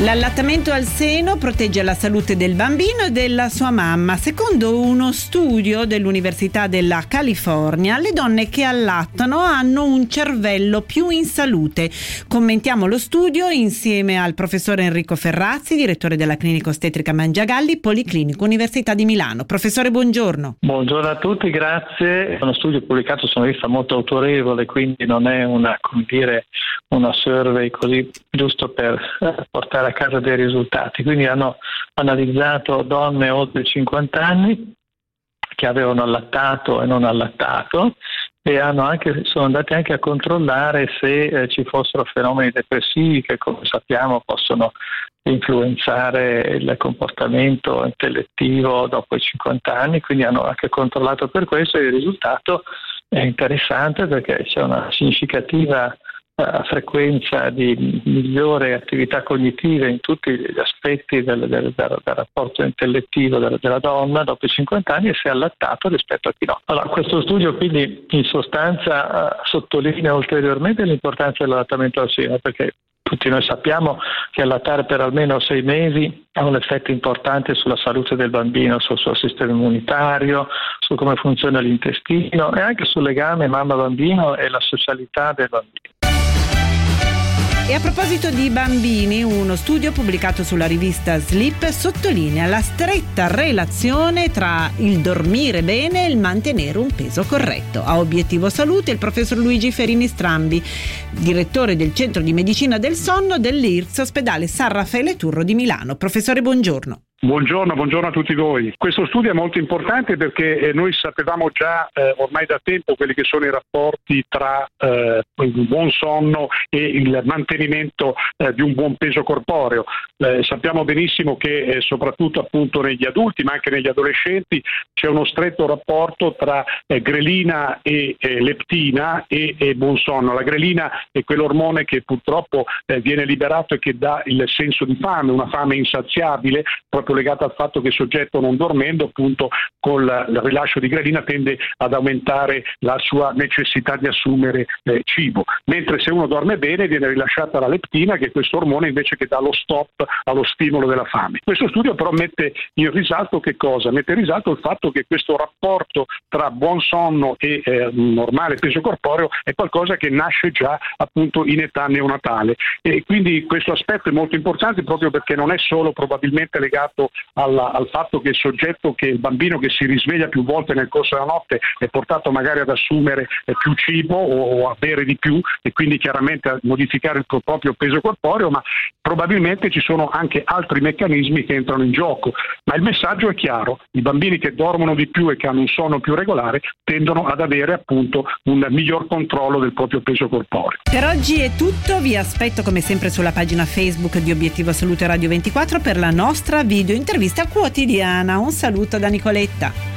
L'allattamento al seno protegge la salute del bambino e della sua mamma. Secondo uno studio dell'Università della California, le donne che allattano hanno un cervello più in salute. Commentiamo lo studio insieme al professore Enrico Ferrazzi, direttore della clinica ostetrica Mangiagalli, Policlinico Università di Milano. Professore, buongiorno. Buongiorno a tutti, grazie. È uno studio pubblicato su una rivista molto autorevole, quindi non è una, dire, una survey così giusto per eh, portare a casa dei risultati. Quindi hanno analizzato donne oltre 50 anni che avevano allattato e non allattato e anche, sono andati anche a controllare se eh, ci fossero fenomeni depressivi che come sappiamo possono influenzare il comportamento intellettivo dopo i 50 anni, quindi hanno anche controllato per questo e il risultato è interessante perché c'è una significativa frequenza di migliore attività cognitiva in tutti gli aspetti del, del, del, del rapporto intellettivo della, della, donna dopo i 50 anni e è allattato rispetto a chi no. Allora, questo studio quindi in sostanza uh, sottolinea ulteriormente l'importanza dell'allattamento al seno perché tutti noi sappiamo che allattare per almeno sei mesi ha un effetto importante sulla salute del bambino, sul suo sistema immunitario, su come funziona l'intestino e anche sul legame mamma-bambino e la socialità del bambino. E a proposito di bambini, uno studio pubblicato sulla rivista Sleep sottolinea la stretta relazione tra il dormire bene e il mantenere un peso corretto. A obiettivo salute il professor Luigi Ferini Strambi, direttore del Centro di Medicina del Sonno dell'IRS Ospedale San Raffaele Turro di Milano. Professore, buongiorno. Buongiorno, buongiorno, a tutti voi. Questo studio è molto importante perché eh, noi sapevamo già eh, ormai da tempo quelli che sono i rapporti tra eh, il buon sonno e il mantenimento eh, di un buon peso corporeo. Eh, sappiamo benissimo che eh, soprattutto appunto negli adulti ma anche negli adolescenti c'è uno stretto rapporto tra grelina e leptina e, e, buon sonno. La grelina è quell'ormone che purtroppo viene liberato e che dà il senso di fame, una fame insaziabile proprio legata al fatto che il soggetto non dormendo appunto con il rilascio di grelina tende ad aumentare la sua necessità di assumere eh, cibo, mentre se uno dorme bene viene rilasciata la leptina che è questo ormone invece che dà lo stop allo stimolo della fame. Questo studio però mette in risalto che cosa? Mette in risalto il fatto che questo rapporto tra buon sonno e eh, normale peso corporeo è qualcosa che nasce già appunto in età neonatale e quindi questo aspetto è molto importante proprio perché non è solo probabilmente legato legato alla, al fatto che il soggetto, che il bambino che si risveglia più volte nel corso della notte è portato magari ad assumere eh, più cibo o, o a bere di più e quindi chiaramente a modificare il proprio peso corporeo, ma probabilmente ci sono anche altri meccanismi che entrano in gioco. Ma il messaggio è chiaro, i bambini che dormono di più e che hanno un sonno più regolare tendono ad avere appunto un miglior controllo del proprio peso corporeo. Per oggi è tutto, vi aspetto come sempre sulla pagina Facebook di Obiettivo Salute Radio 24 per la nostra video intervista quotidiana. Un saluto da Nicoletta.